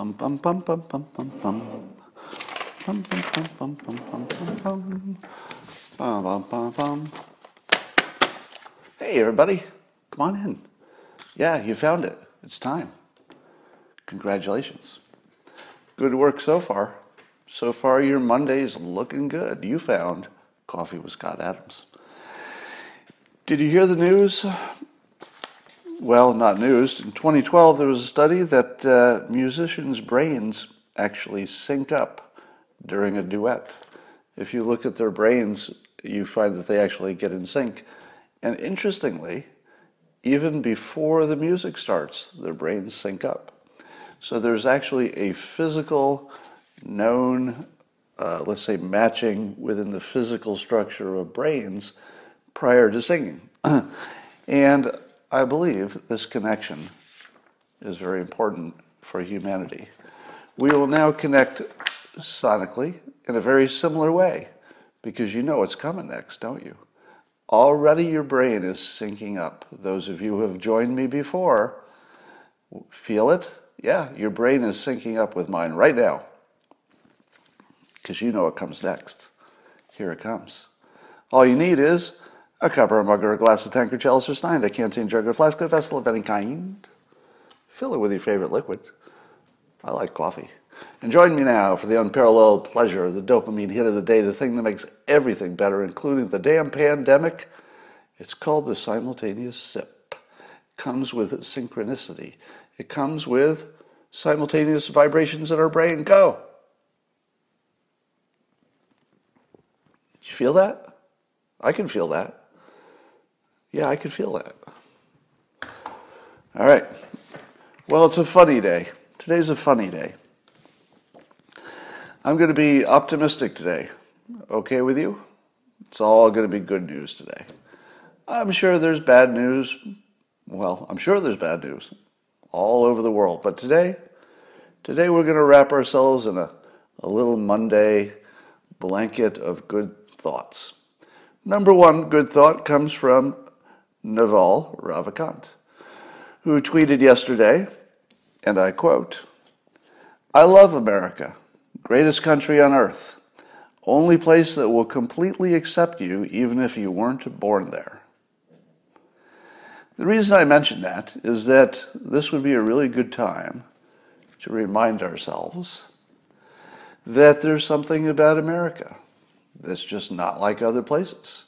Bum bum bum bum bum bum bum. Bum bum bum bum bum bum bum bum. Bum bum bum bum. Hey everybody, come on in. Yeah, you found it. It's time. Congratulations. Good work so far. So far, your Monday's looking good. You found Coffee with Scott Adams. Did you hear the news? Well, not news. In 2012, there was a study that uh, musicians' brains actually sync up during a duet. If you look at their brains, you find that they actually get in sync. And interestingly, even before the music starts, their brains sync up. So there's actually a physical, known, uh, let's say, matching within the physical structure of brains prior to singing. and I believe this connection is very important for humanity. We will now connect sonically in a very similar way because you know what's coming next, don't you? Already your brain is syncing up. Those of you who have joined me before, feel it? Yeah, your brain is syncing up with mine right now because you know what comes next. Here it comes. All you need is a cup or a mug or a glass, of tankard, chalice, or stein, a canteen, jug, or flask, a vessel of any kind. Fill it with your favorite liquid. I like coffee. And join me now for the unparalleled pleasure, the dopamine hit of the day, the thing that makes everything better, including the damn pandemic. It's called the simultaneous sip. It comes with synchronicity. It comes with simultaneous vibrations in our brain. Go. Did you feel that? I can feel that. Yeah, I can feel that. All right. Well, it's a funny day. Today's a funny day. I'm going to be optimistic today. Okay with you? It's all going to be good news today. I'm sure there's bad news. Well, I'm sure there's bad news all over the world. But today, today we're going to wrap ourselves in a, a little Monday blanket of good thoughts. Number one good thought comes from Naval Ravikant, who tweeted yesterday, and I quote, I love America, greatest country on earth, only place that will completely accept you even if you weren't born there. The reason I mention that is that this would be a really good time to remind ourselves that there's something about America that's just not like other places.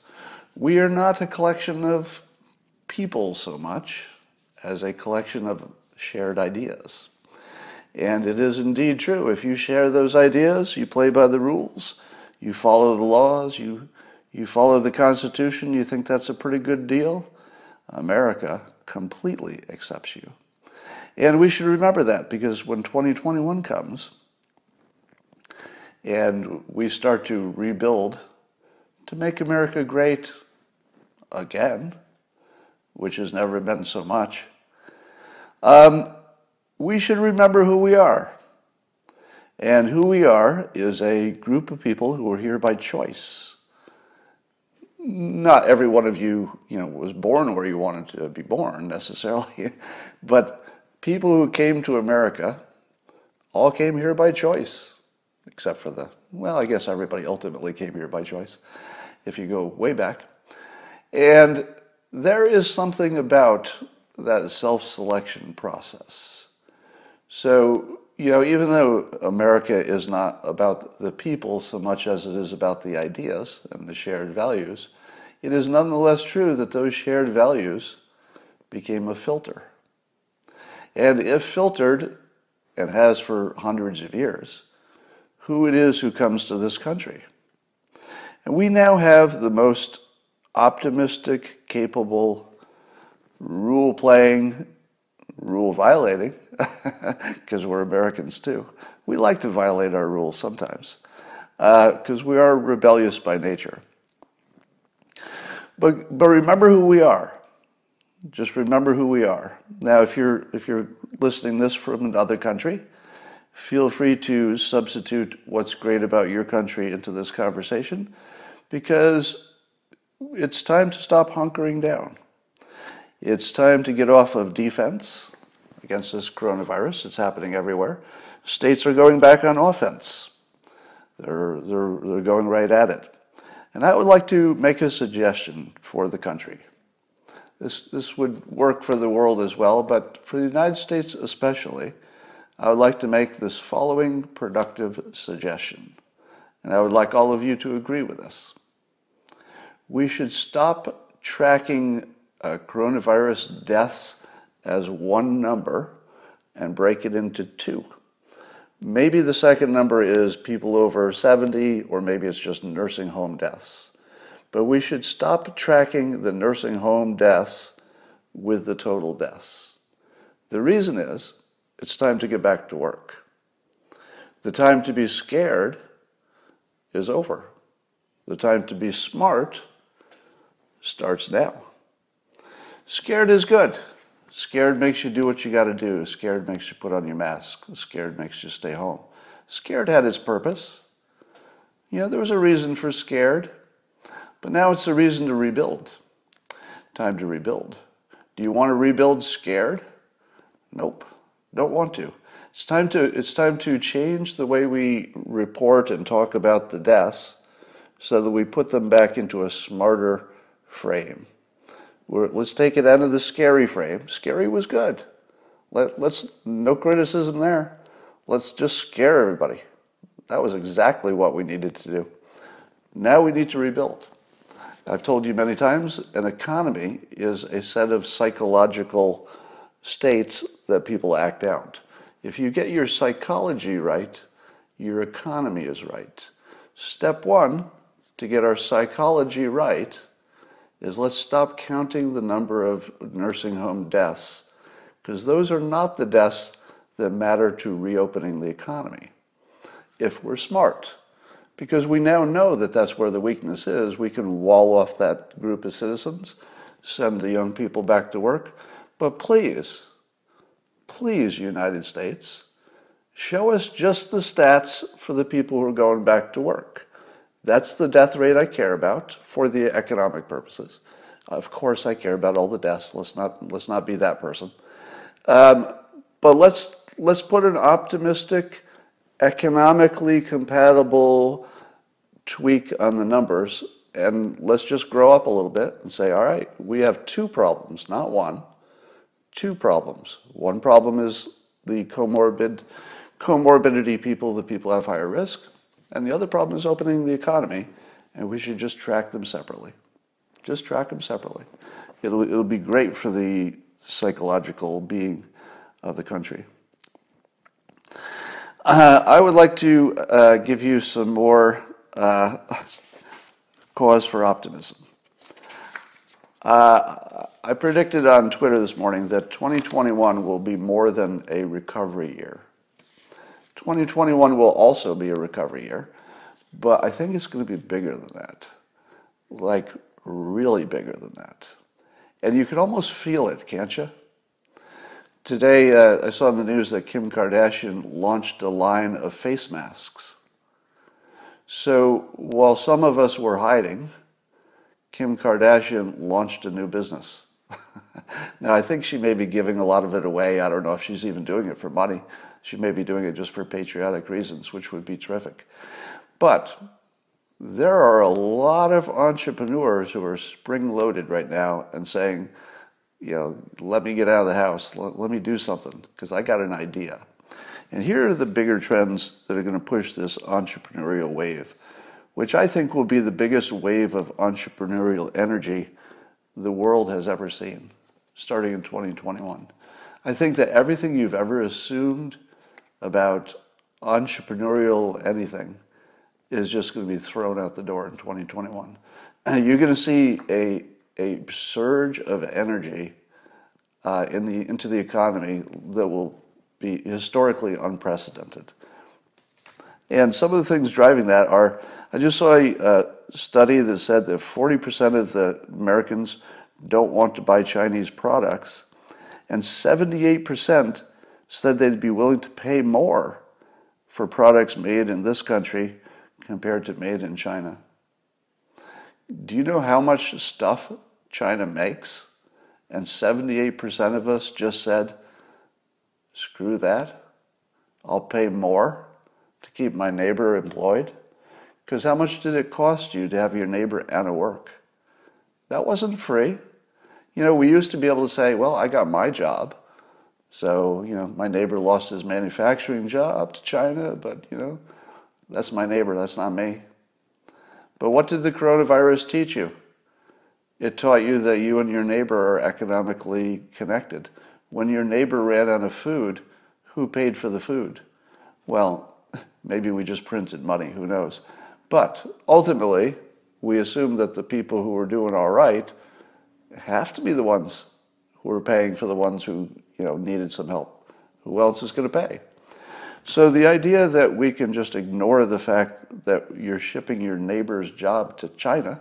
We are not a collection of people so much as a collection of shared ideas. And it is indeed true. If you share those ideas, you play by the rules, you follow the laws, you, you follow the Constitution, you think that's a pretty good deal, America completely accepts you. And we should remember that because when 2021 comes and we start to rebuild to make America great again, which has never been so much, um, we should remember who we are. And who we are is a group of people who are here by choice. Not every one of you, you know, was born where you wanted to be born necessarily, but people who came to America all came here by choice, except for the, well, I guess everybody ultimately came here by choice if you go way back. And there is something about that self selection process. So, you know, even though America is not about the people so much as it is about the ideas and the shared values, it is nonetheless true that those shared values became a filter. And if filtered, and has for hundreds of years, who it is who comes to this country. And we now have the most optimistic, capable, rule playing, rule violating, because we're Americans too. We like to violate our rules sometimes because uh, we are rebellious by nature. But, but remember who we are. Just remember who we are. Now, if you're, if you're listening this from another country, feel free to substitute what's great about your country into this conversation because it's time to stop hunkering down. It's time to get off of defense against this coronavirus. It's happening everywhere. States are going back on offense. They're, they're, they're going right at it. And I would like to make a suggestion for the country. This, this would work for the world as well, but for the United States especially, I would like to make this following productive suggestion. And I would like all of you to agree with this. We should stop tracking uh, coronavirus deaths as one number and break it into two. Maybe the second number is people over 70, or maybe it's just nursing home deaths. But we should stop tracking the nursing home deaths with the total deaths. The reason is it's time to get back to work. The time to be scared is over. The time to be smart starts now. Scared is good. Scared makes you do what you got to do. Scared makes you put on your mask. Scared makes you stay home. Scared had its purpose. You know, there was a reason for scared, but now it's a reason to rebuild. Time to rebuild. Do you want to rebuild scared? Nope, don't want to. It's time to it's time to change the way we report and talk about the deaths so that we put them back into a smarter frame. We're, let's take it out of the scary frame. Scary was good. Let, let's no criticism there. Let's just scare everybody. That was exactly what we needed to do. Now we need to rebuild. I've told you many times an economy is a set of psychological states that people act out. If you get your psychology right, your economy is right. Step one to get our psychology right is let's stop counting the number of nursing home deaths because those are not the deaths that matter to reopening the economy. If we're smart, because we now know that that's where the weakness is, we can wall off that group of citizens, send the young people back to work. But please, please, United States, show us just the stats for the people who are going back to work. That's the death rate I care about for the economic purposes. Of course, I care about all the deaths. Let's not let's not be that person. Um, but let's let's put an optimistic, economically compatible tweak on the numbers, and let's just grow up a little bit and say, all right, we have two problems, not one, two problems. One problem is the comorbid comorbidity people, the people have higher risk. And the other problem is opening the economy, and we should just track them separately. Just track them separately. It'll, it'll be great for the psychological being of the country. Uh, I would like to uh, give you some more uh, cause for optimism. Uh, I predicted on Twitter this morning that 2021 will be more than a recovery year. 2021 will also be a recovery year, but I think it's going to be bigger than that. Like, really bigger than that. And you can almost feel it, can't you? Today, uh, I saw in the news that Kim Kardashian launched a line of face masks. So while some of us were hiding, Kim Kardashian launched a new business. now, I think she may be giving a lot of it away. I don't know if she's even doing it for money. She may be doing it just for patriotic reasons, which would be terrific. But there are a lot of entrepreneurs who are spring loaded right now and saying, you know, let me get out of the house, let, let me do something, because I got an idea. And here are the bigger trends that are going to push this entrepreneurial wave, which I think will be the biggest wave of entrepreneurial energy the world has ever seen, starting in 2021. I think that everything you've ever assumed about entrepreneurial anything is just going to be thrown out the door in 2021. You're going to see a, a surge of energy uh, in the, into the economy that will be historically unprecedented. And some of the things driving that are I just saw a, a study that said that 40% of the Americans don't want to buy Chinese products, and 78% said they'd be willing to pay more for products made in this country compared to made in China. Do you know how much stuff China makes? And 78% of us just said, Screw that. I'll pay more to keep my neighbor employed. Because how much did it cost you to have your neighbor out of work? That wasn't free. You know, we used to be able to say, well, I got my job. So, you know, my neighbor lost his manufacturing job to China, but, you know, that's my neighbor, that's not me. But what did the coronavirus teach you? It taught you that you and your neighbor are economically connected. When your neighbor ran out of food, who paid for the food? Well, maybe we just printed money, who knows? But ultimately, we assume that the people who are doing all right have to be the ones who are paying for the ones who you know needed some help. Who else is going to pay? So the idea that we can just ignore the fact that you're shipping your neighbor's job to China,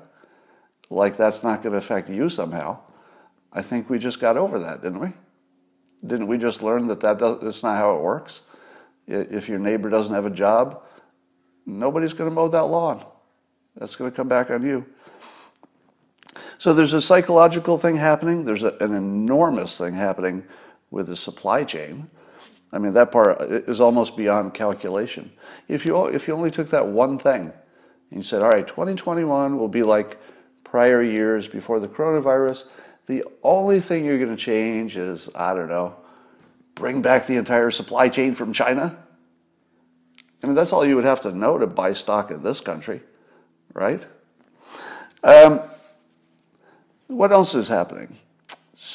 like that's not going to affect you somehow, I think we just got over that, didn't we? Didn't we just learn that, that does, that's not how it works? If your neighbor doesn't have a job, nobody's going to mow that lawn. That's going to come back on you. So there's a psychological thing happening. There's a, an enormous thing happening with the supply chain. I mean, that part is almost beyond calculation. If you, if you only took that one thing and you said, all right, 2021 will be like prior years before the coronavirus, the only thing you're going to change is, I don't know, bring back the entire supply chain from China. I mean, that's all you would have to know to buy stock in this country, right? Um, what else is happening?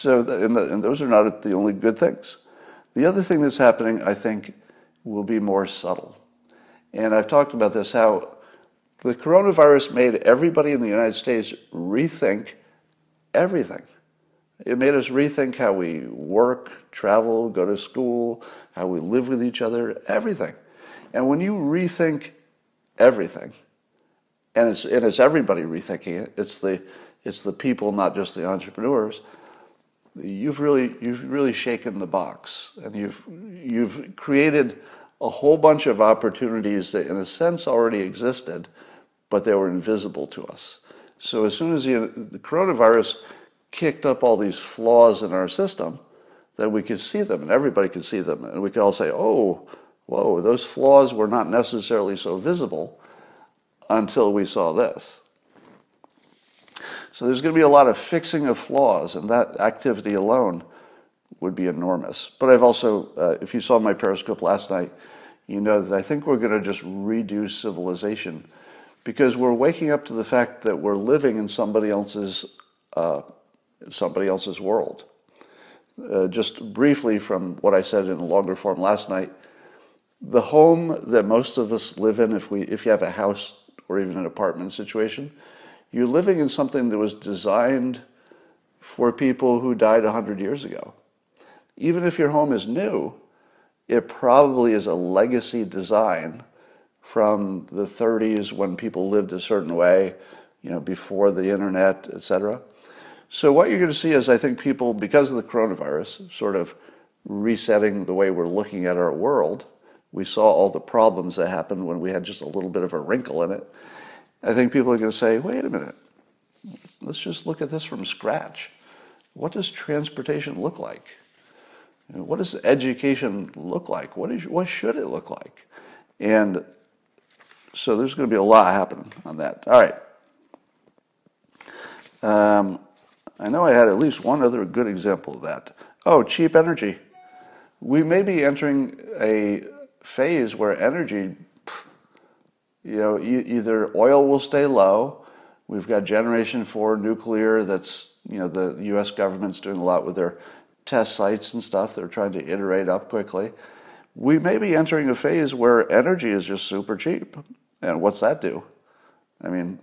So, and, the, and those are not the only good things. The other thing that's happening, I think, will be more subtle. And I've talked about this how the coronavirus made everybody in the United States rethink everything. It made us rethink how we work, travel, go to school, how we live with each other, everything. And when you rethink everything, and it's, and it's everybody rethinking it, it's the, it's the people, not just the entrepreneurs, you've really, you've really shaken the box. And you've, you've created a whole bunch of opportunities that, in a sense, already existed, but they were invisible to us. So as soon as the, the coronavirus kicked up all these flaws in our system, then we could see them, and everybody could see them, and we could all say, "Oh, whoa, those flaws were not necessarily so visible until we saw this. So there's going to be a lot of fixing of flaws, and that activity alone would be enormous. But I've also, uh, if you saw my Periscope last night, you know that I think we're going to just redo civilization because we're waking up to the fact that we're living in somebody else's uh, somebody else's world. Uh, just briefly from what I said in longer form last night, the home that most of us live in, if we if you have a house or even an apartment situation, you're living in something that was designed for people who died 100 years ago. Even if your home is new, it probably is a legacy design from the 30s when people lived a certain way, you know, before the internet, etc. So what you're going to see is, I think, people, because of the coronavirus, sort of resetting the way we're looking at our world we saw all the problems that happened when we had just a little bit of a wrinkle in it. I think people are going to say, wait a minute, let's just look at this from scratch. What does transportation look like? What does education look like? What, is, what should it look like? And so there's going to be a lot happening on that. All right. Um, I know I had at least one other good example of that. Oh, cheap energy. We may be entering a phase where energy, you know, e- either oil will stay low. We've got Generation 4 nuclear that's, you know, the US government's doing a lot with their test sites and stuff. They're trying to iterate up quickly. We may be entering a phase where energy is just super cheap. And what's that do? I mean,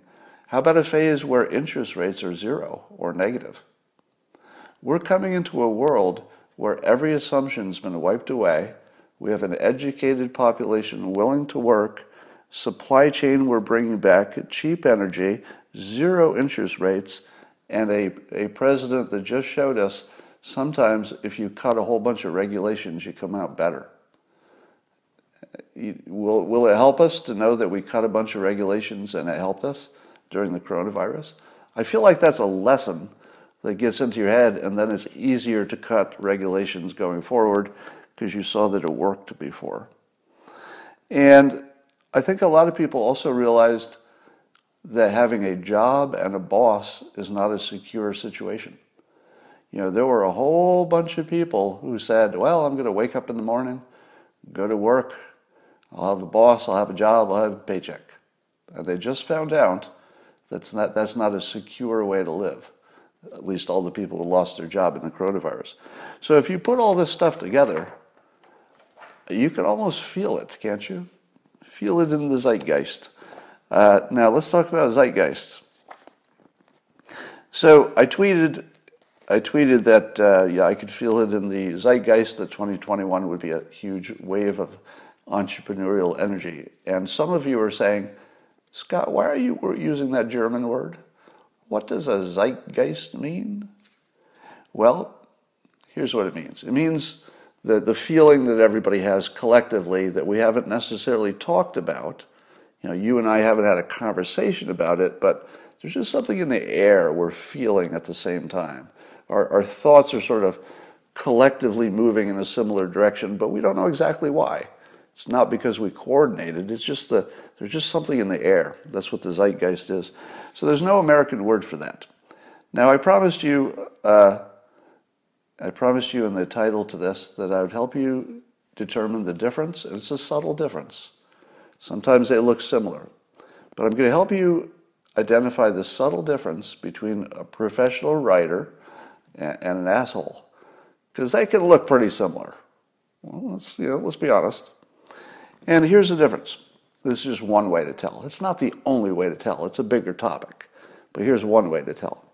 how about a phase where interest rates are zero or negative? We're coming into a world where every assumption's been wiped away we have an educated population willing to work. Supply chain we're bringing back, cheap energy, zero interest rates, and a, a president that just showed us sometimes if you cut a whole bunch of regulations, you come out better. Will, will it help us to know that we cut a bunch of regulations and it helped us during the coronavirus? I feel like that's a lesson that gets into your head, and then it's easier to cut regulations going forward because you saw that it worked before. And I think a lot of people also realized that having a job and a boss is not a secure situation. You know, there were a whole bunch of people who said, well, I'm going to wake up in the morning, go to work, I'll have a boss, I'll have a job, I'll have a paycheck. And they just found out that's not, that's not a secure way to live. At least all the people who lost their job in the coronavirus. So if you put all this stuff together, you can almost feel it, can't you? Feel it in the zeitgeist. Uh, now let's talk about zeitgeist. So I tweeted, I tweeted that uh, yeah, I could feel it in the zeitgeist that 2021 would be a huge wave of entrepreneurial energy. And some of you are saying, Scott, why are you using that German word? What does a zeitgeist mean? Well, here's what it means. It means the, the feeling that everybody has collectively that we haven't necessarily talked about. You know, you and I haven't had a conversation about it, but there's just something in the air we're feeling at the same time. Our, our thoughts are sort of collectively moving in a similar direction, but we don't know exactly why. It's not because we coordinated. It's just the there's just something in the air. That's what the zeitgeist is. So there's no American word for that. Now I promised you, uh, I promised you in the title to this that I would help you determine the difference, and it's a subtle difference. Sometimes they look similar, but I'm going to help you identify the subtle difference between a professional writer and, and an asshole, because they can look pretty similar. Well, let's you know, let's be honest. And here's the difference. This is just one way to tell. It's not the only way to tell. It's a bigger topic. But here's one way to tell.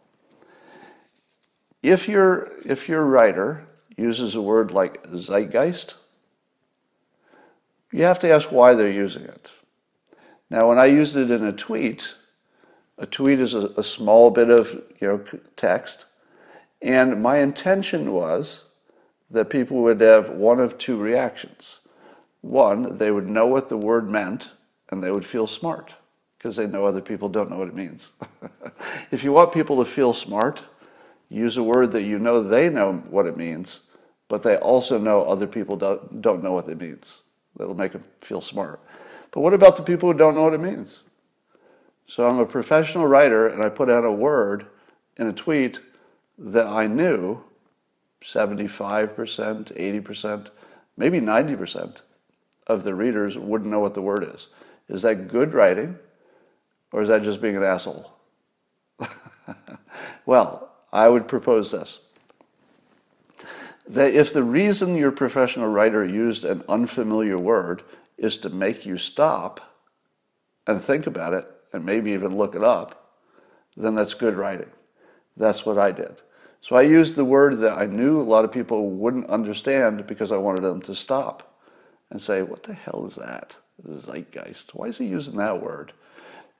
If your if your writer uses a word like zeitgeist, you have to ask why they're using it. Now, when I used it in a tweet, a tweet is a, a small bit of you know text, and my intention was that people would have one of two reactions. One, they would know what the word meant and they would feel smart because they know other people don't know what it means. if you want people to feel smart, use a word that you know they know what it means, but they also know other people don't, don't know what it means. That'll make them feel smart. But what about the people who don't know what it means? So I'm a professional writer and I put out a word in a tweet that I knew 75%, 80%, maybe 90% of the readers wouldn't know what the word is. Is that good writing or is that just being an asshole? well, I would propose this that if the reason your professional writer used an unfamiliar word is to make you stop and think about it and maybe even look it up, then that's good writing. That's what I did. So I used the word that I knew a lot of people wouldn't understand because I wanted them to stop and say, what the hell is that? Zeitgeist. Why is he using that word?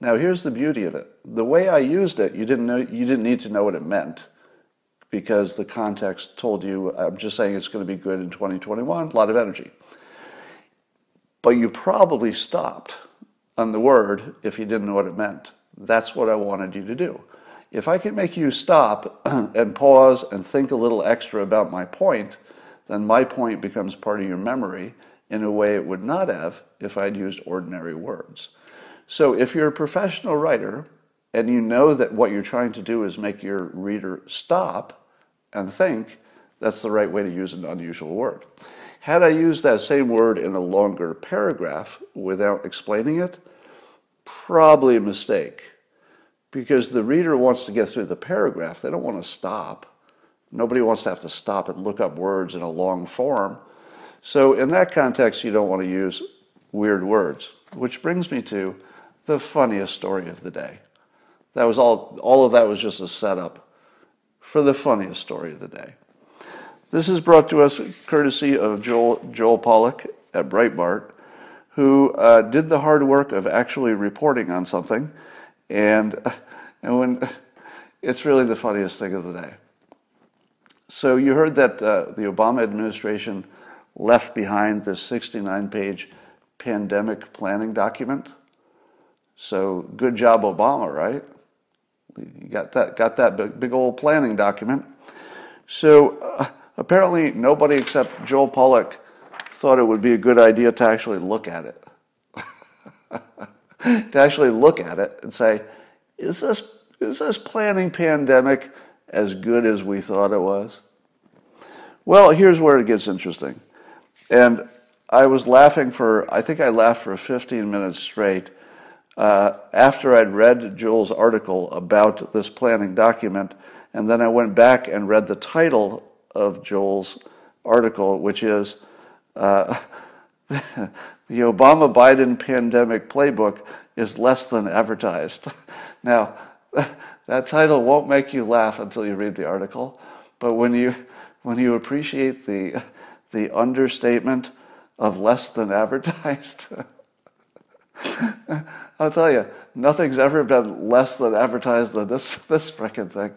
Now here's the beauty of it. The way I used it, you didn't know you didn't need to know what it meant because the context told you I'm just saying it's going to be good in 2021, a lot of energy. But you probably stopped on the word if you didn't know what it meant. That's what I wanted you to do. If I can make you stop and pause and think a little extra about my point, then my point becomes part of your memory in a way it would not have if I'd used ordinary words. So if you're a professional writer and you know that what you're trying to do is make your reader stop and think, that's the right way to use an unusual word. Had I used that same word in a longer paragraph without explaining it, probably a mistake. Because the reader wants to get through the paragraph, they don't want to stop. Nobody wants to have to stop and look up words in a long form. So, in that context, you don't want to use weird words, which brings me to the funniest story of the day. That was all, all of that was just a setup for the funniest story of the day. This is brought to us courtesy of Joel, Joel Pollak at Breitbart, who uh, did the hard work of actually reporting on something. And, and when it's really the funniest thing of the day. So, you heard that uh, the Obama administration left behind this 69 page pandemic planning document. So good job, Obama, right? You got that, got that big, big old planning document. So uh, apparently, nobody except Joel Pollak thought it would be a good idea to actually look at it. to actually look at it and say, is this, is this planning pandemic as good as we thought it was? Well, here's where it gets interesting. And I was laughing for, I think I laughed for 15 minutes straight uh, after I'd read Joel's article about this planning document. And then I went back and read the title of Joel's article, which is uh, The Obama Biden Pandemic Playbook is Less Than Advertised. Now, that title won't make you laugh until you read the article, but when you, when you appreciate the, the understatement of less than advertised, I'll tell you, nothing's ever been less than advertised than this, this frickin' thing.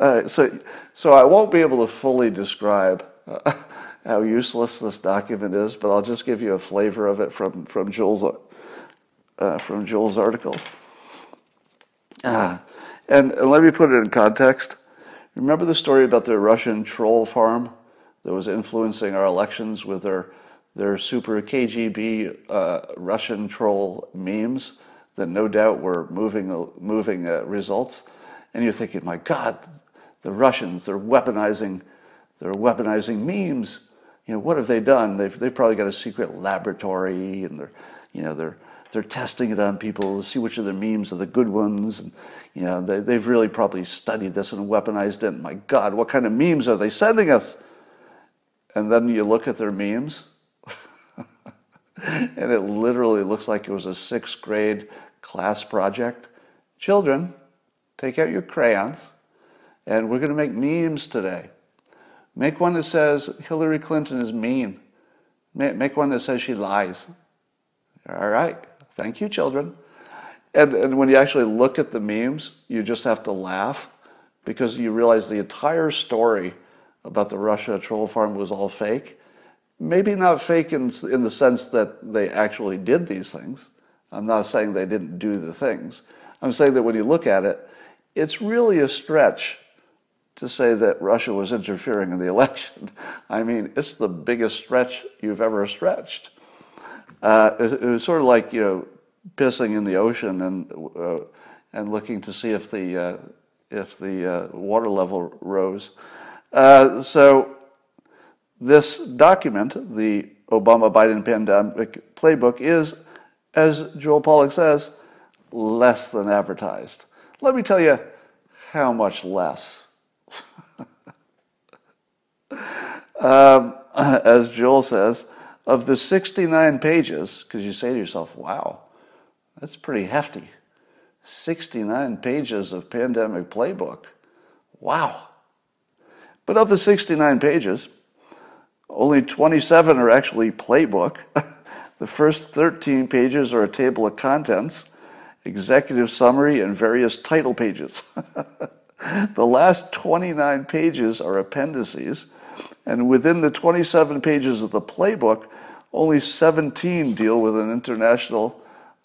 All right, so, so I won't be able to fully describe uh, how useless this document is, but I'll just give you a flavor of it from from Joel's uh, from Joel's article. Ah, and, and let me put it in context. Remember the story about the Russian troll farm that was influencing our elections with their their super KGB uh, Russian troll memes that no doubt were moving moving uh, results, and you're thinking, my God, the Russians they're weaponizing they're weaponizing memes. You know what have they done? They've they've probably got a secret laboratory, and they're you know they're they're testing it on people to see which of the memes are the good ones. And, you know, they, they've really probably studied this and weaponized it. My God, what kind of memes are they sending us? And then you look at their memes, and it literally looks like it was a sixth grade class project. Children, take out your crayons, and we're going to make memes today. Make one that says Hillary Clinton is mean. Make one that says she lies. All right. Thank you, children. And, and when you actually look at the memes, you just have to laugh because you realize the entire story about the Russia troll farm was all fake. Maybe not fake in, in the sense that they actually did these things. I'm not saying they didn't do the things. I'm saying that when you look at it, it's really a stretch to say that Russia was interfering in the election. I mean, it's the biggest stretch you've ever stretched. Uh, it, it, was sort of like you know pissing in the ocean and uh, and looking to see if the uh, if the uh, water level rose. Uh, so this document, the Obama Biden pandemic playbook, is, as Joel Pollak says, less than advertised. Let me tell you how much less. um, as Joel says, of the 69 pages, because you say to yourself, wow, that's pretty hefty. 69 pages of pandemic playbook. Wow. But of the 69 pages, only 27 are actually playbook. the first 13 pages are a table of contents, executive summary, and various title pages. the last 29 pages are appendices and within the 27 pages of the playbook, only 17 deal with an international,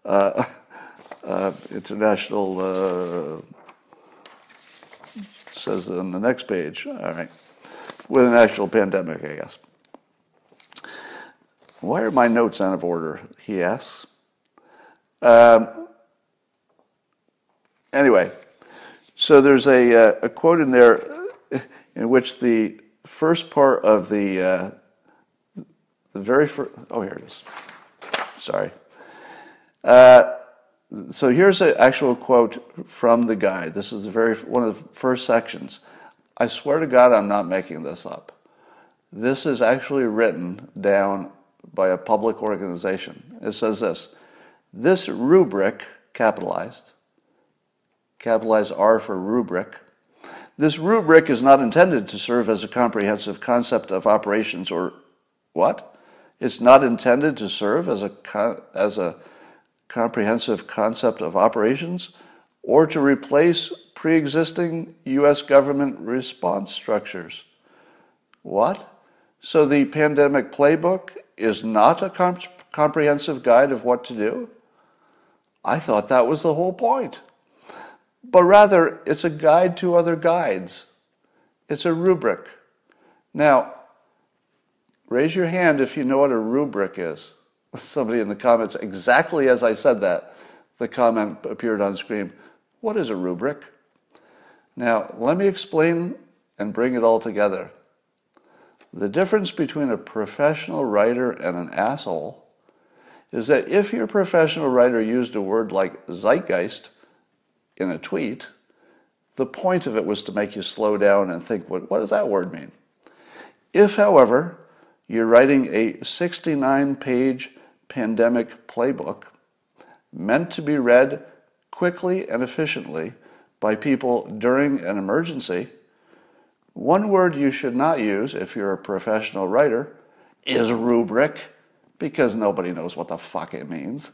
uh, uh, international, uh, says on the next page, all right, with an actual pandemic, I guess. Why are my notes out of order? He asks. Um, anyway, so there's a, uh, a quote in there in which the first part of the uh, the very first. Oh, here it is. Sorry. Uh, so here's an actual quote from the guide. This is the very one of the first sections. I swear to God, I'm not making this up. This is actually written down by a public organization. It says this: This rubric, capitalized, capitalized R for rubric this rubric is not intended to serve as a comprehensive concept of operations or what? It's not intended to serve as a, as a comprehensive concept of operations or to replace pre existing U.S. government response structures. What? So the pandemic playbook is not a comp- comprehensive guide of what to do? I thought that was the whole point but rather it's a guide to other guides. It's a rubric. Now, Raise your hand if you know what a rubric is. Somebody in the comments, exactly as I said that, the comment appeared on screen. What is a rubric? Now, let me explain and bring it all together. The difference between a professional writer and an asshole is that if your professional writer used a word like zeitgeist in a tweet, the point of it was to make you slow down and think, what, what does that word mean? If, however, you're writing a 69 page pandemic playbook meant to be read quickly and efficiently by people during an emergency, one word you should not use if you're a professional writer is rubric because nobody knows what the fuck it means.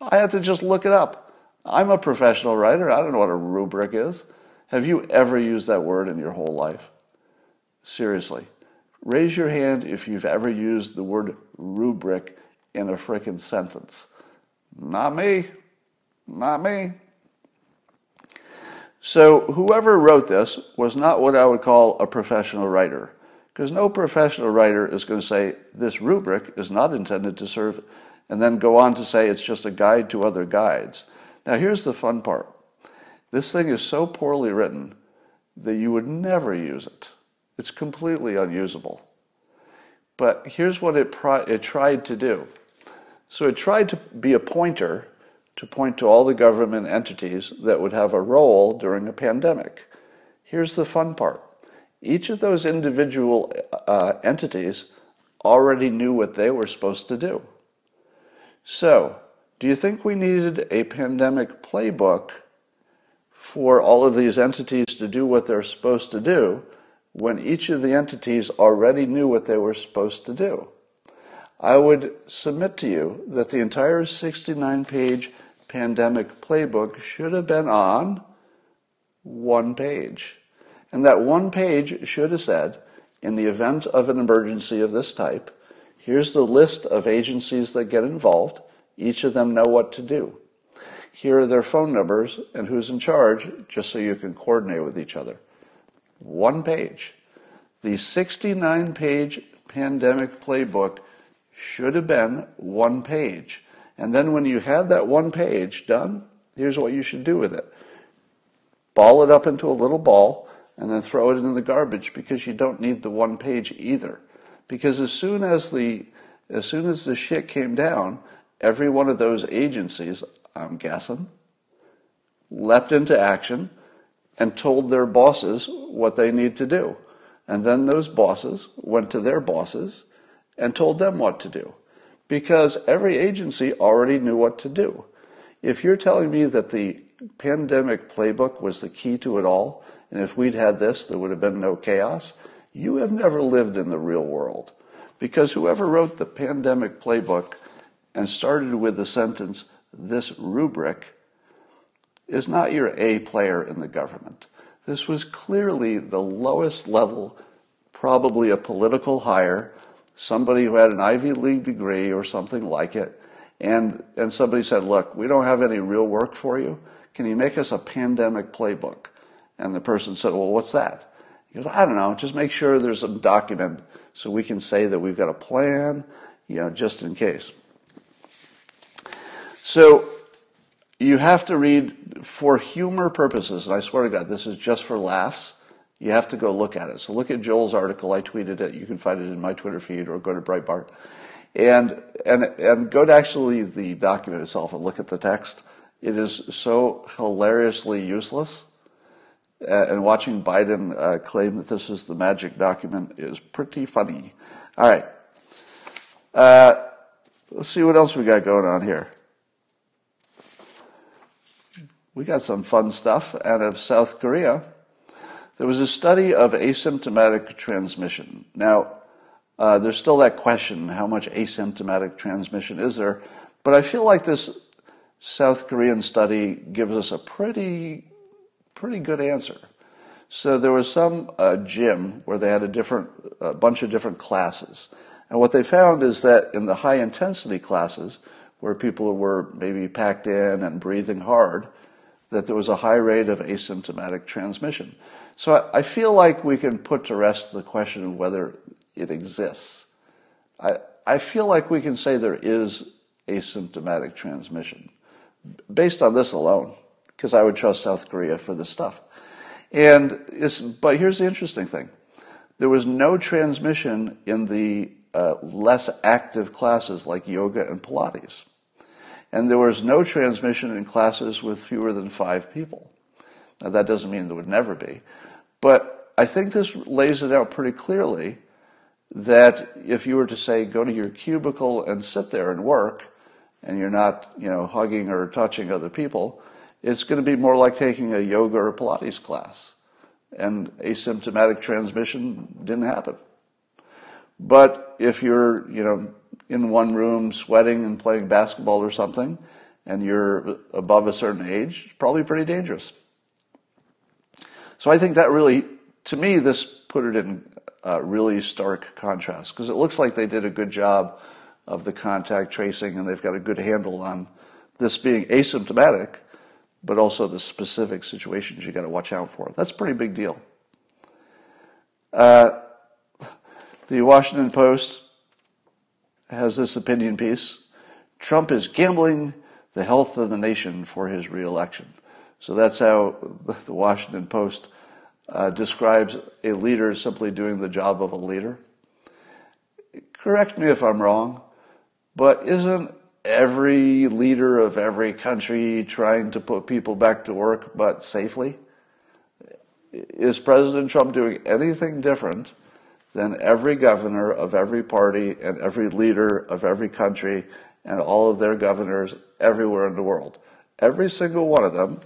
I had to just look it up. I'm a professional writer. I don't know what a rubric is. Have you ever used that word in your whole life? Seriously. Raise your hand if you've ever used the word rubric in a frickin' sentence. Not me. Not me. So, whoever wrote this was not what I would call a professional writer. Because no professional writer is going to say, this rubric is not intended to serve, and then go on to say it's just a guide to other guides. Now, here's the fun part this thing is so poorly written that you would never use it, it's completely unusable. But here's what it, it tried to do so it tried to be a pointer to point to all the government entities that would have a role during a pandemic. Here's the fun part each of those individual uh, entities already knew what they were supposed to do. So, do you think we needed a pandemic playbook for all of these entities to do what they're supposed to do when each of the entities already knew what they were supposed to do? I would submit to you that the entire 69 page pandemic playbook should have been on one page. And that one page should have said, in the event of an emergency of this type, here's the list of agencies that get involved. Each of them know what to do. Here are their phone numbers and who's in charge, just so you can coordinate with each other. One page. The 69 page pandemic playbook should have been one page. And then when you had that one page done, here's what you should do with it. Ball it up into a little ball and then throw it in the garbage because you don't need the one page either. Because as soon as the as soon as the shit came down, every one of those agencies, I'm guessing, leapt into action and told their bosses what they need to do. And then those bosses went to their bosses and told them what to do. Because every agency already knew what to do. If you're telling me that the pandemic playbook was the key to it all, and if we'd had this, there would have been no chaos. You have never lived in the real world. Because whoever wrote the pandemic playbook and started with the sentence, this rubric, is not your A player in the government. This was clearly the lowest level, probably a political hire, somebody who had an Ivy League degree or something like it, and, and somebody said, Look, we don't have any real work for you. Can you make us a pandemic playbook? And the person said, Well, what's that? He goes, I don't know, just make sure there's a document so we can say that we've got a plan, you know, just in case. So you have to read for humor purposes, and I swear to God, this is just for laughs. You have to go look at it. So look at Joel's article. I tweeted it. You can find it in my Twitter feed or go to Breitbart. And, and, and go to actually the document itself and look at the text. It is so hilariously useless uh, and watching Biden uh, claim that this is the magic document is pretty funny. All right. Uh, let's see what else we got going on here. We got some fun stuff out of South Korea. There was a study of asymptomatic transmission. Now, uh, there's still that question how much asymptomatic transmission is there? But I feel like this South Korean study gives us a pretty pretty good answer. So there was some uh, gym where they had a different, a bunch of different classes. And what they found is that in the high intensity classes, where people were maybe packed in and breathing hard, that there was a high rate of asymptomatic transmission. So I, I feel like we can put to rest the question of whether it exists. I, I feel like we can say there is asymptomatic transmission based on this alone, because I would trust South Korea for this stuff. And but here's the interesting thing: there was no transmission in the uh, less active classes like yoga and Pilates, and there was no transmission in classes with fewer than five people. Now that doesn't mean there would never be, but I think this lays it out pretty clearly that if you were to say go to your cubicle and sit there and work, and you're not you know hugging or touching other people it's going to be more like taking a yoga or Pilates class. And asymptomatic transmission didn't happen. But if you're, you know, in one room sweating and playing basketball or something, and you're above a certain age, it's probably pretty dangerous. So I think that really, to me, this put it in really stark contrast because it looks like they did a good job of the contact tracing and they've got a good handle on this being asymptomatic but also the specific situations you got to watch out for. That's a pretty big deal. Uh, the Washington Post has this opinion piece Trump is gambling the health of the nation for his reelection. So that's how the Washington Post uh, describes a leader simply doing the job of a leader. Correct me if I'm wrong, but isn't every leader of every country trying to put people back to work, but safely? Is President Trump doing anything different than every governor of every party and every leader of every country and all of their governors everywhere in the world? Every single one of them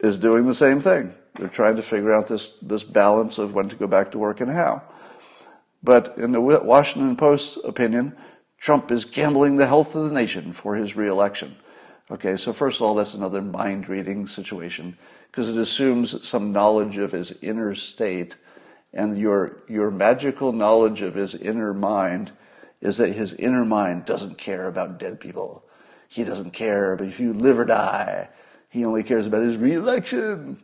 is doing the same thing. They're trying to figure out this, this balance of when to go back to work and how. But in the Washington Post opinion, Trump is gambling the health of the nation for his reelection. Okay, so first of all, that's another mind reading situation because it assumes some knowledge of his inner state, and your, your magical knowledge of his inner mind is that his inner mind doesn't care about dead people. He doesn't care if you live or die. He only cares about his reelection.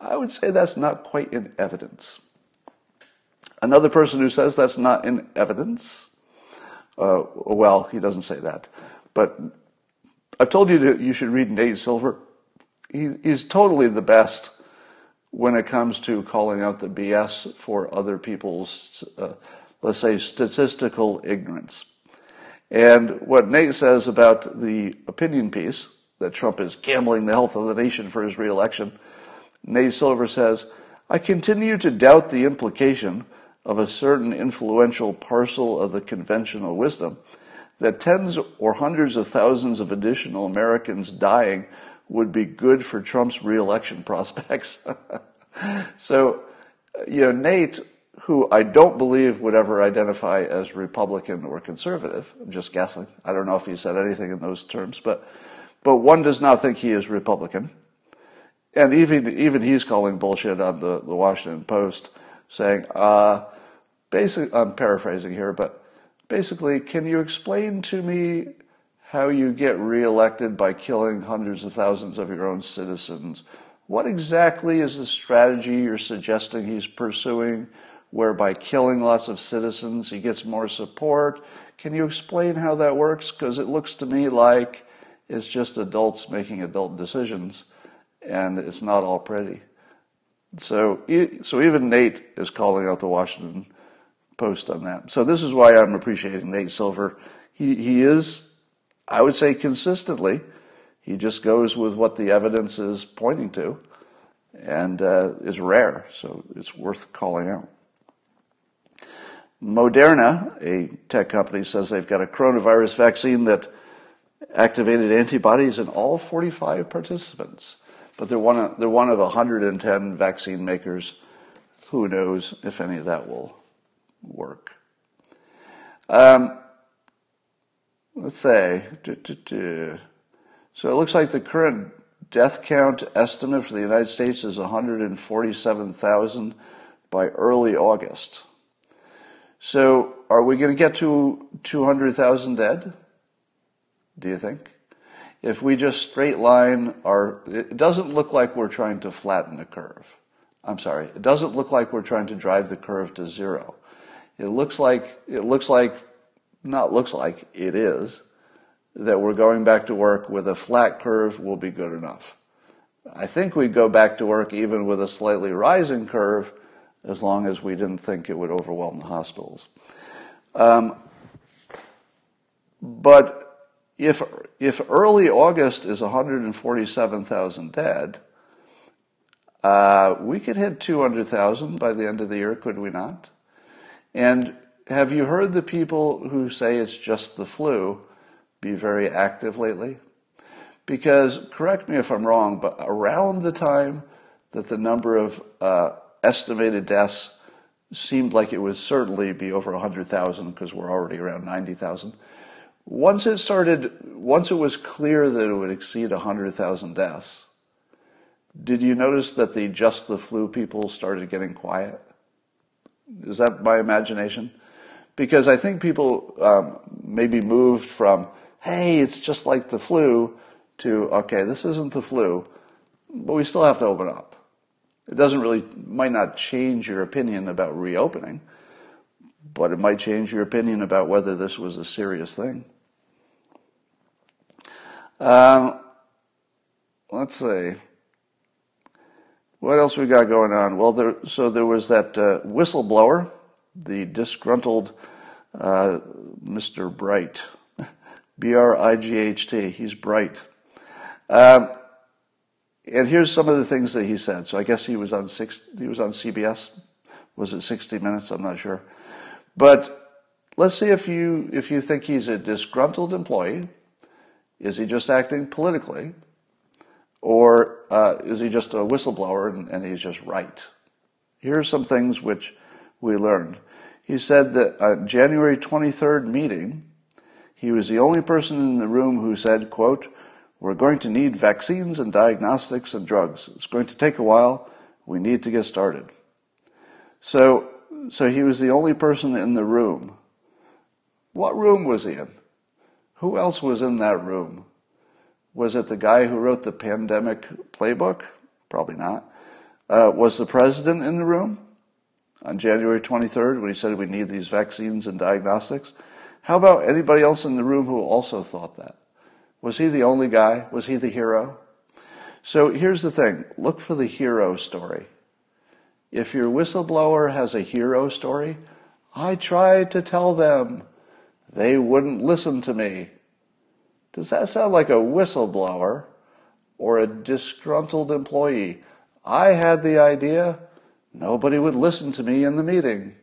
I would say that's not quite in evidence. Another person who says that's not in evidence uh, well, he doesn't say that. But I've told you that you should read Nate Silver. He, he's totally the best when it comes to calling out the BS for other people's, uh, let's say, statistical ignorance. And what Nate says about the opinion piece that Trump is gambling the health of the nation for his reelection, Nate Silver says, I continue to doubt the implication of a certain influential parcel of the conventional wisdom that tens or hundreds of thousands of additional Americans dying would be good for Trump's reelection prospects. so, you know, Nate, who I don't believe would ever identify as Republican or conservative, I'm just guessing. I don't know if he said anything in those terms, but, but one does not think he is Republican. And even, even he's calling bullshit on the, the Washington Post saying, uh, basically, I'm paraphrasing here, but basically, can you explain to me how you get reelected by killing hundreds of thousands of your own citizens? What exactly is the strategy you're suggesting he's pursuing, whereby killing lots of citizens he gets more support? Can you explain how that works? Because it looks to me like it's just adults making adult decisions, and it's not all pretty. So, so even Nate is calling out the Washington Post on that. So this is why I'm appreciating Nate Silver. He he is, I would say, consistently. He just goes with what the evidence is pointing to, and uh, is rare. So it's worth calling out. Moderna, a tech company, says they've got a coronavirus vaccine that activated antibodies in all 45 participants. But they're one of, they're one of 110 vaccine makers. Who knows if any of that will work. Um, let's say, so it looks like the current death count estimate for the United States is 147,000 by early August. So are we going to get to 200,000 dead? Do you think? If we just straight line our, it doesn't look like we're trying to flatten the curve. I'm sorry, it doesn't look like we're trying to drive the curve to zero. It looks like it looks like not looks like it is that we're going back to work with a flat curve will be good enough. I think we'd go back to work even with a slightly rising curve as long as we didn't think it would overwhelm the hospitals. Um, but if, if early August is 147,000 dead, uh, we could hit 200,000 by the end of the year, could we not? And have you heard the people who say it's just the flu be very active lately? Because, correct me if I'm wrong, but around the time that the number of uh, estimated deaths seemed like it would certainly be over 100,000 because we're already around 90,000. Once it started, once it was clear that it would exceed 100,000 deaths, did you notice that the just the flu people started getting quiet? Is that my imagination? Because I think people um, maybe moved from, hey, it's just like the flu, to, okay, this isn't the flu, but we still have to open up. It doesn't really, might not change your opinion about reopening, but it might change your opinion about whether this was a serious thing. Um, let's see. What else we got going on? Well, there, so there was that uh, whistleblower, the disgruntled uh, Mr. Bright, B R I G H T. He's bright. Um, and here's some of the things that he said. So I guess he was on six, he was on CBS. Was it 60 Minutes? I'm not sure. But let's see if you if you think he's a disgruntled employee. Is he just acting politically, or uh, is he just a whistleblower and, and he's just right? Here are some things which we learned. He said that at January 23rd meeting, he was the only person in the room who said, quote, we're going to need vaccines and diagnostics and drugs. It's going to take a while. We need to get started. So, so he was the only person in the room. What room was he in? Who else was in that room? Was it the guy who wrote the pandemic playbook? Probably not. Uh, was the president in the room on January 23rd when he said we need these vaccines and diagnostics? How about anybody else in the room who also thought that? Was he the only guy? Was he the hero? So here's the thing look for the hero story. If your whistleblower has a hero story, I tried to tell them. They wouldn't listen to me. Does that sound like a whistleblower or a disgruntled employee? I had the idea. Nobody would listen to me in the meeting.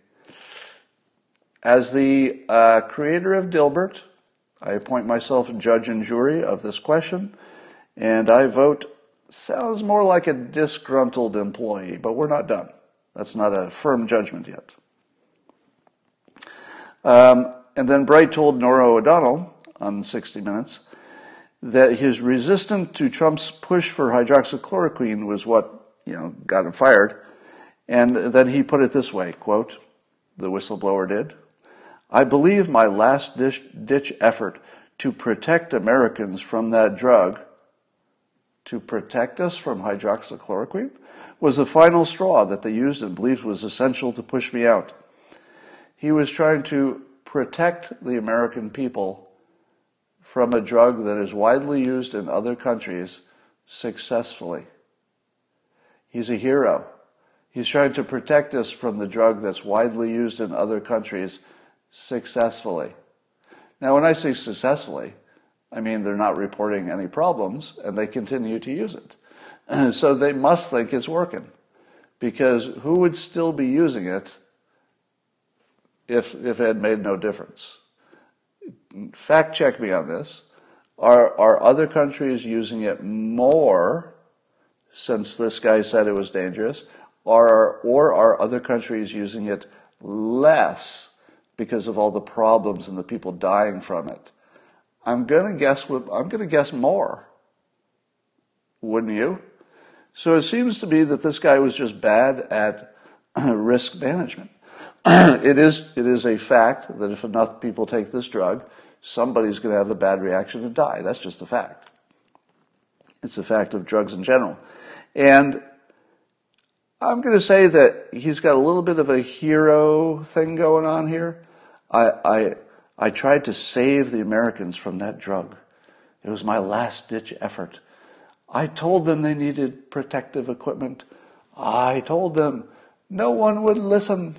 As the uh, creator of Dilbert, I appoint myself judge and jury of this question, and I vote sounds more like a disgruntled employee, but we're not done. That's not a firm judgment yet. Um, and then Bright told Norah O'Donnell on 60 Minutes that his resistance to Trump's push for hydroxychloroquine was what you know got him fired, and then he put it this way: "quote The whistleblower did." I believe my last ditch effort to protect Americans from that drug, to protect us from hydroxychloroquine, was the final straw that they used and believed was essential to push me out. He was trying to protect the American people from a drug that is widely used in other countries successfully. He's a hero. He's trying to protect us from the drug that's widely used in other countries successfully. Now, when I say successfully, I mean they're not reporting any problems and they continue to use it. so they must think it's working. Because who would still be using it if, if it had made no difference? Fact check me on this. Are, are other countries using it more since this guy said it was dangerous? Or, or are other countries using it less because of all the problems and the people dying from it. I'm going to guess I'm going to guess more. Wouldn't you? So it seems to me that this guy was just bad at risk management. it is it is a fact that if enough people take this drug, somebody's going to have a bad reaction and die. That's just a fact. It's a fact of drugs in general. And I'm going to say that he's got a little bit of a hero thing going on here. I, I, I tried to save the Americans from that drug. It was my last ditch effort. I told them they needed protective equipment. I told them no one would listen.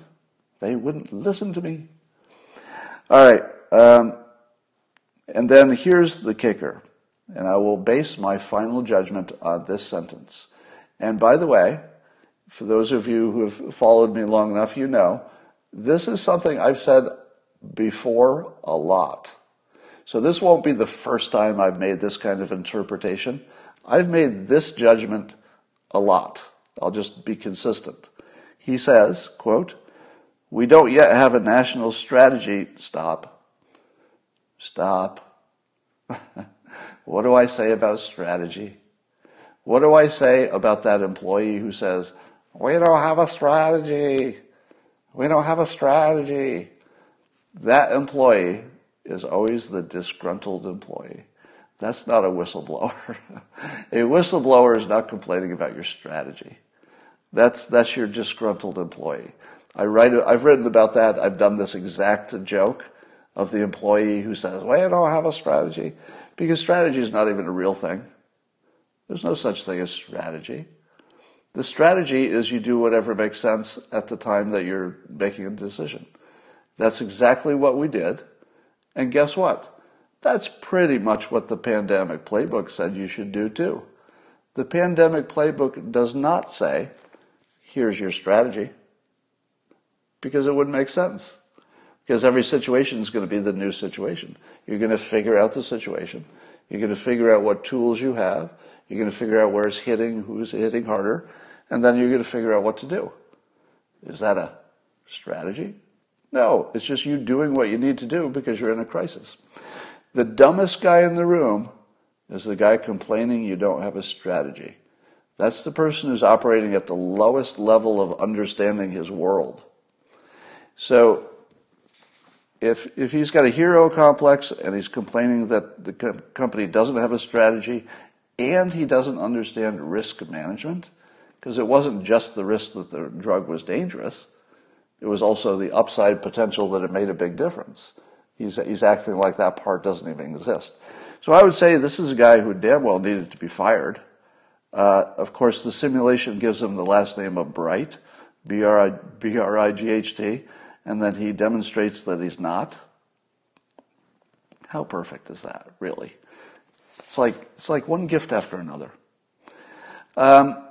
They wouldn't listen to me. All right. Um, and then here's the kicker. And I will base my final judgment on this sentence. And by the way, for those of you who have followed me long enough, you know, this is something I've said before a lot. So this won't be the first time I've made this kind of interpretation. I've made this judgment a lot. I'll just be consistent. He says, quote, we don't yet have a national strategy. Stop. Stop. what do I say about strategy? What do I say about that employee who says, we don't have a strategy. We don't have a strategy. That employee is always the disgruntled employee. That's not a whistleblower. a whistleblower is not complaining about your strategy. That's, that's your disgruntled employee. I write, I've written about that. I've done this exact joke of the employee who says, well, I don't have a strategy. Because strategy is not even a real thing. There's no such thing as strategy. The strategy is you do whatever makes sense at the time that you're making a decision. That's exactly what we did. And guess what? That's pretty much what the pandemic playbook said you should do too. The pandemic playbook does not say, here's your strategy, because it wouldn't make sense. Because every situation is going to be the new situation. You're going to figure out the situation. You're going to figure out what tools you have. You're going to figure out where it's hitting, who's hitting harder, and then you're going to figure out what to do. Is that a strategy? No, it's just you doing what you need to do because you're in a crisis. The dumbest guy in the room is the guy complaining you don't have a strategy. That's the person who's operating at the lowest level of understanding his world. So if, if he's got a hero complex and he's complaining that the company doesn't have a strategy and he doesn't understand risk management, because it wasn't just the risk that the drug was dangerous, it was also the upside potential that it made a big difference. He's, he's acting like that part doesn't even exist. So I would say this is a guy who damn well needed to be fired. Uh, of course, the simulation gives him the last name of Bright, B-R-I-G-H-T, and then he demonstrates that he's not. How perfect is that, really? It's like, it's like one gift after another. Um,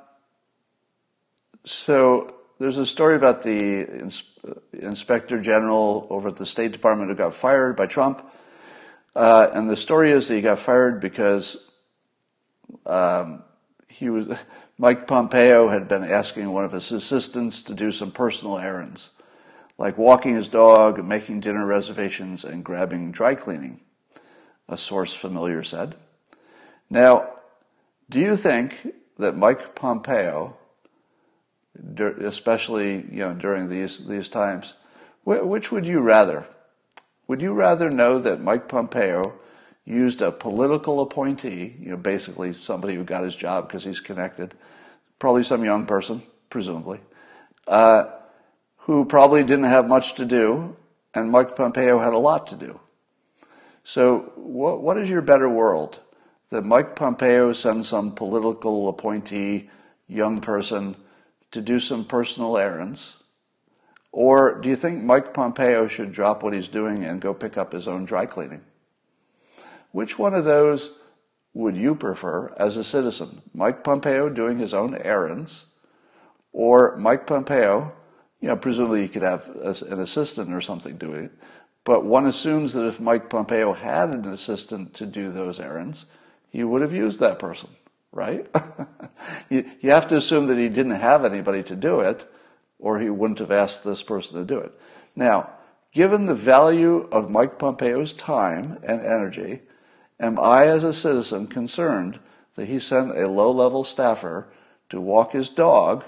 so there's a story about the ins- inspector general over at the State Department who got fired by Trump. Uh, and the story is that he got fired because um, he was Mike Pompeo had been asking one of his assistants to do some personal errands, like walking his dog, making dinner reservations, and grabbing dry cleaning. A source familiar said. Now, do you think that Mike Pompeo especially you know during these these times. Which would you rather? Would you rather know that Mike Pompeo used a political appointee, you know, basically somebody who got his job because he's connected, probably some young person, presumably, uh, who probably didn't have much to do, and Mike Pompeo had a lot to do. So, what, what is your better world? That Mike Pompeo sends some political appointee, young person, to do some personal errands? Or do you think Mike Pompeo should drop what he's doing and go pick up his own dry cleaning? Which one of those would you prefer as a citizen? Mike Pompeo doing his own errands or Mike Pompeo, you know, presumably he could have an assistant or something doing it, but one assumes that if Mike Pompeo had an assistant to do those errands, he would have used that person right? you, you have to assume that he didn't have anybody to do it, or he wouldn't have asked this person to do it. Now, given the value of Mike Pompeo's time and energy, am I as a citizen concerned that he sent a low level staffer to walk his dog,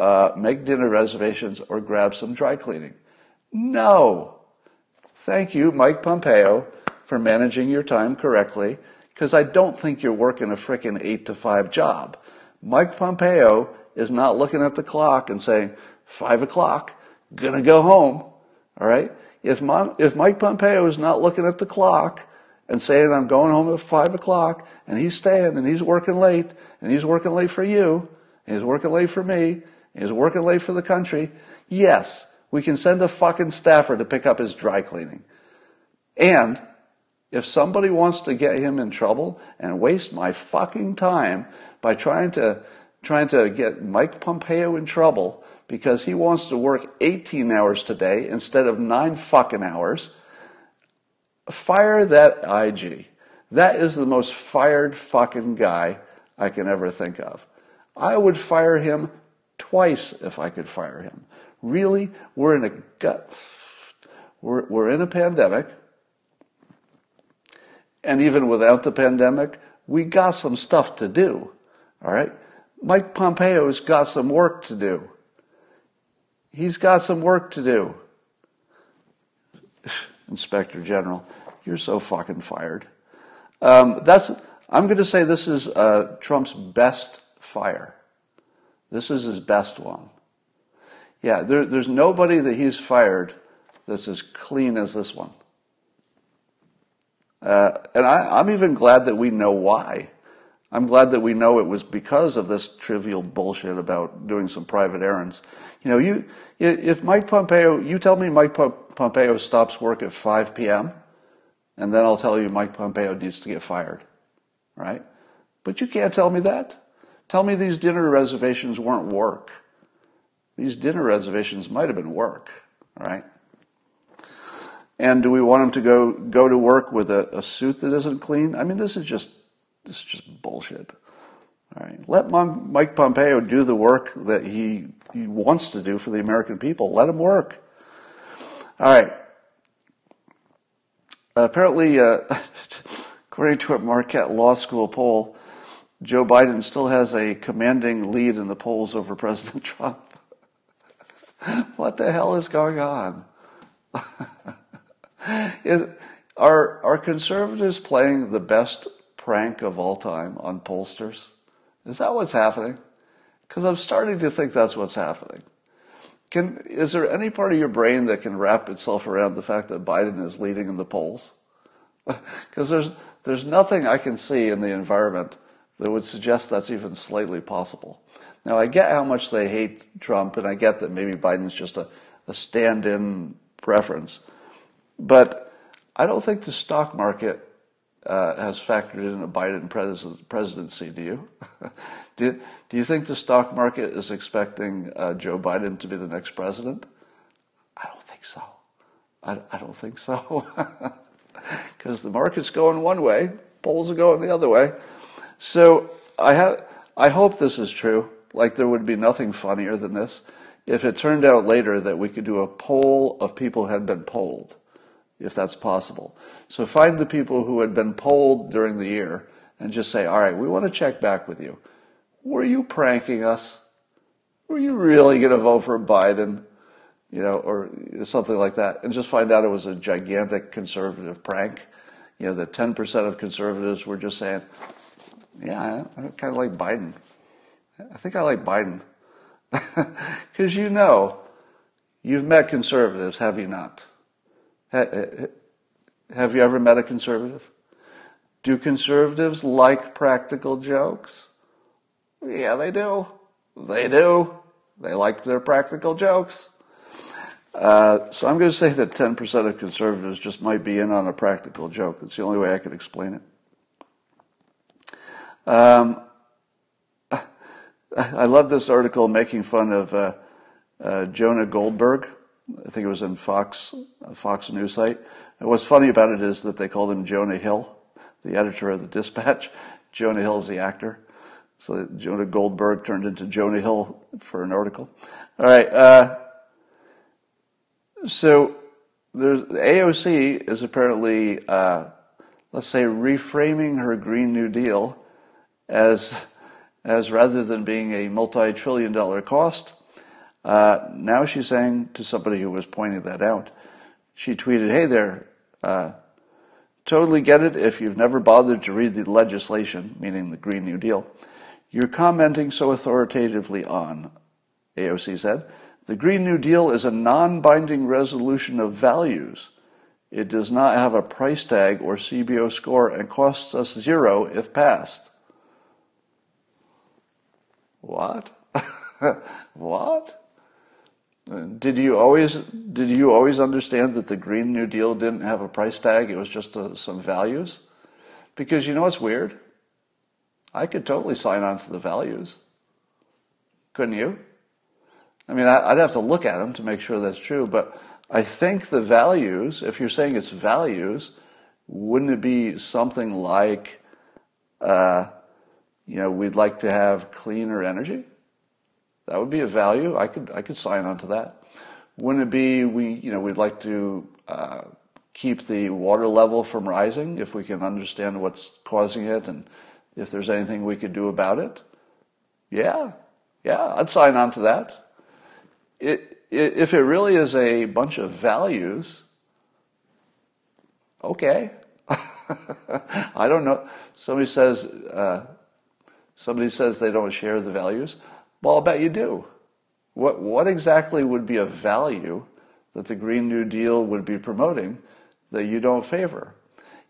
uh, make dinner reservations, or grab some dry cleaning? No. Thank you, Mike Pompeo, for managing your time correctly because I don't think you're working a frickin' eight to five job. Mike Pompeo is not looking at the clock and saying, five o'clock, gonna go home. All right? If, Mon- if Mike Pompeo is not looking at the clock and saying, I'm going home at five o'clock, and he's staying and he's working late, and he's working late for you, and he's working late for me, he's working late for the country, yes, we can send a fucking staffer to pick up his dry cleaning. And if somebody wants to get him in trouble and waste my fucking time by trying to trying to get Mike Pompeo in trouble because he wants to work 18 hours today instead of 9 fucking hours, fire that IG. That is the most fired fucking guy I can ever think of. I would fire him twice if I could fire him. Really, we're in a gut, we're, we're in a pandemic. And even without the pandemic, we got some stuff to do. All right. Mike Pompeo's got some work to do. He's got some work to do. Inspector General, you're so fucking fired. Um, that's. I'm going to say this is uh, Trump's best fire. This is his best one. Yeah, there, there's nobody that he's fired that's as clean as this one. Uh, and I, I'm even glad that we know why. I'm glad that we know it was because of this trivial bullshit about doing some private errands. You know, you if Mike Pompeo, you tell me Mike Pompeo stops work at 5 p.m., and then I'll tell you Mike Pompeo needs to get fired, right? But you can't tell me that. Tell me these dinner reservations weren't work. These dinner reservations might have been work, right? And do we want him to go go to work with a, a suit that isn't clean? I mean, this is just this is just bullshit. All right, let Mike Pompeo do the work that he, he wants to do for the American people. Let him work. All right. Apparently, uh, according to a Marquette Law School poll, Joe Biden still has a commanding lead in the polls over President Trump. what the hell is going on? are, are conservatives playing the best prank of all time on pollsters? Is that what's happening? Because I'm starting to think that's what's happening. Can, is there any part of your brain that can wrap itself around the fact that Biden is leading in the polls? Because there's, there's nothing I can see in the environment that would suggest that's even slightly possible. Now, I get how much they hate Trump, and I get that maybe Biden's just a, a stand in preference. But I don't think the stock market uh, has factored in a Biden presidency. Do you? do, do you think the stock market is expecting uh, Joe Biden to be the next president? I don't think so. I, I don't think so. Because the market's going one way, polls are going the other way. So I have. I hope this is true. Like there would be nothing funnier than this if it turned out later that we could do a poll of people who had been polled if that's possible. So find the people who had been polled during the year and just say, all right, we want to check back with you. Were you pranking us? Were you really going to vote for Biden? You know, or something like that. And just find out it was a gigantic conservative prank. You know, that 10% of conservatives were just saying, yeah, I, kind of like Biden. I think I like Biden. Because you know, you've met conservatives, have you not? Have you ever met a conservative? Do conservatives like practical jokes? Yeah, they do. They do. They like their practical jokes. Uh, so I'm going to say that 10% of conservatives just might be in on a practical joke. That's the only way I could explain it. Um, I love this article making fun of uh, uh, Jonah Goldberg. I think it was in Fox, Fox News site. And what's funny about it is that they called him Jonah Hill, the editor of the Dispatch. Jonah Hill is the actor. So Jonah Goldberg turned into Jonah Hill for an article. All right. Uh, so there's AOC is apparently, uh, let's say, reframing her Green New Deal as as rather than being a multi-trillion dollar cost, uh, now she's saying to somebody who was pointing that out, she tweeted, Hey there, uh, totally get it if you've never bothered to read the legislation, meaning the Green New Deal. You're commenting so authoritatively on, AOC said. The Green New Deal is a non binding resolution of values. It does not have a price tag or CBO score and costs us zero if passed. What? what? Did you always did you always understand that the Green New Deal didn't have a price tag? It was just a, uh, some values. Because you know what's weird? I could totally sign on to the values. Couldn't you? I mean, I'd have to look at them to make sure that's true, but I think the values, if you're saying it's values, wouldn't it be something like, uh, you know, we'd like to have cleaner energy? That would be a value. I could I could sign on to that. Wouldn't it be we you know we'd like to uh, keep the water level from rising if we can understand what's causing it and if there's anything we could do about it? Yeah, yeah, I'd sign on to that. It, it, if it really is a bunch of values, okay. I don't know. Somebody says uh, somebody says they don't share the values. Well, I'll bet you do. What, what exactly would be a value that the Green New Deal would be promoting that you don't favor?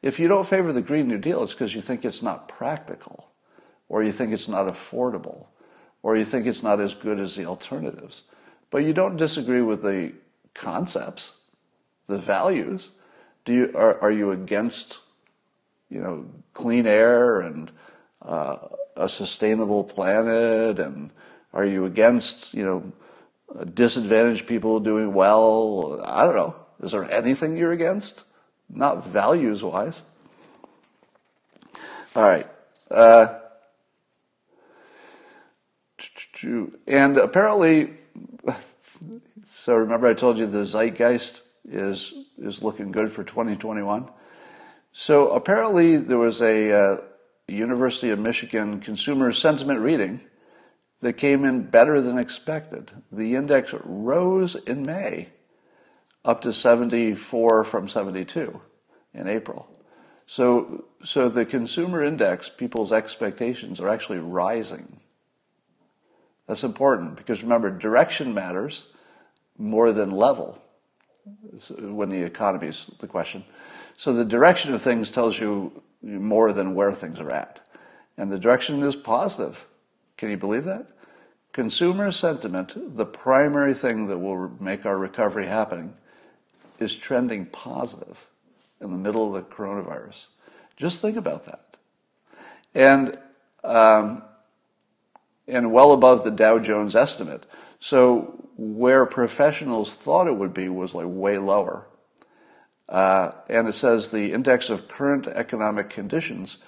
If you don't favor the Green New Deal, it's because you think it's not practical, or you think it's not affordable, or you think it's not as good as the alternatives. But you don't disagree with the concepts, the values. Do you, are, are you against, you know, clean air and uh, a sustainable planet and are you against, you know, disadvantaged people doing well? I don't know. Is there anything you're against? Not values wise. All right. Uh, and apparently, so remember I told you the zeitgeist is is looking good for 2021. So apparently there was a uh, University of Michigan consumer sentiment reading that came in better than expected. The index rose in May up to 74 from 72 in April. So, so the consumer index, people's expectations are actually rising. That's important because remember, direction matters more than level when the economy is the question. So the direction of things tells you more than where things are at. And the direction is positive. Can you believe that? Consumer sentiment, the primary thing that will make our recovery happening, is trending positive in the middle of the coronavirus. Just think about that. And, um, and well above the Dow Jones estimate. So where professionals thought it would be was like way lower. Uh, and it says the index of current economic conditions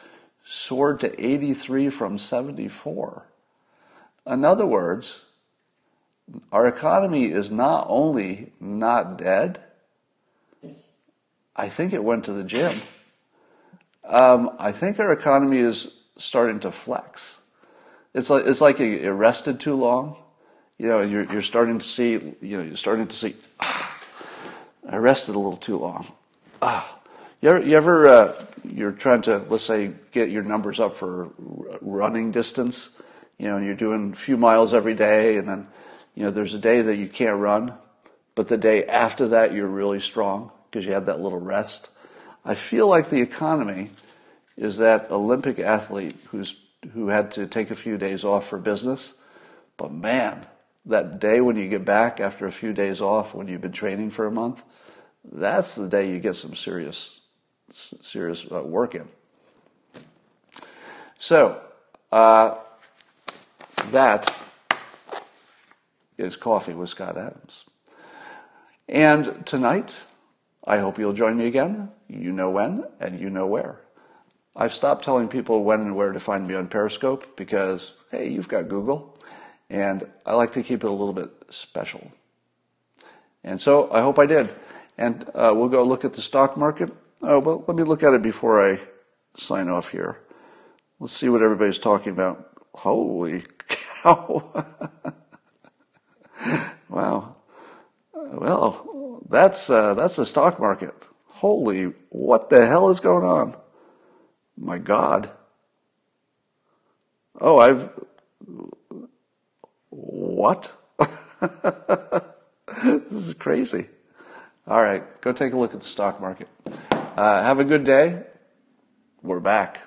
soared to 83 from 74. In other words, our economy is not only not dead, I think it went to the gym. Um, I think our economy is starting to flex. It's like it's like it rested too long. You know, you're you're starting to see. You know, you're starting to see. Ah, I rested a little too long. Ah, you ever, you ever uh, you're trying to let's say get your numbers up for running distance, you know, and you're doing a few miles every day, and then you know there's a day that you can't run, but the day after that you're really strong because you had that little rest. I feel like the economy is that Olympic athlete who's who had to take a few days off for business, but man, that day when you get back after a few days off when you've been training for a month, that's the day you get some serious serious uh, work in. So, uh, that is Coffee with Scott Adams. And tonight, I hope you'll join me again. You know when and you know where. I've stopped telling people when and where to find me on Periscope because, hey, you've got Google. And I like to keep it a little bit special. And so I hope I did. And uh, we'll go look at the stock market. Oh, well, let me look at it before I sign off here. Let's see what everybody's talking about. Holy cow. wow. Well, that's, uh, that's the stock market. Holy, what the hell is going on? My God. Oh, I've. What? this is crazy. All right, go take a look at the stock market. Uh, have a good day. We're back.